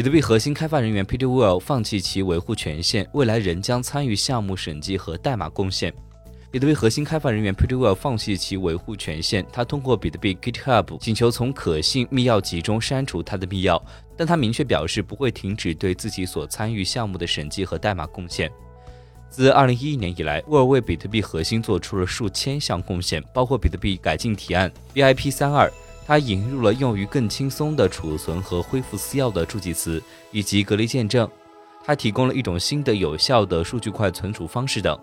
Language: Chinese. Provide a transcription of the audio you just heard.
比特币核心开发人员 Peter Will 放弃其维护权限，未来仍将参与项目审计和代码贡献。比特币核心开发人员 Peter Will 放弃其维护权限，他通过比特币 GitHub 请求从可信密钥集中删除他的密钥，但他明确表示不会停止对自己所参与项目的审计和代码贡献。自2011年以来，沃尔为比特币核心做出了数千项贡献，包括比特币改进提案 BIP32。它引入了用于更轻松的储存和恢复私钥的助记词，以及隔离见证。它提供了一种新的有效的数据块存储方式等。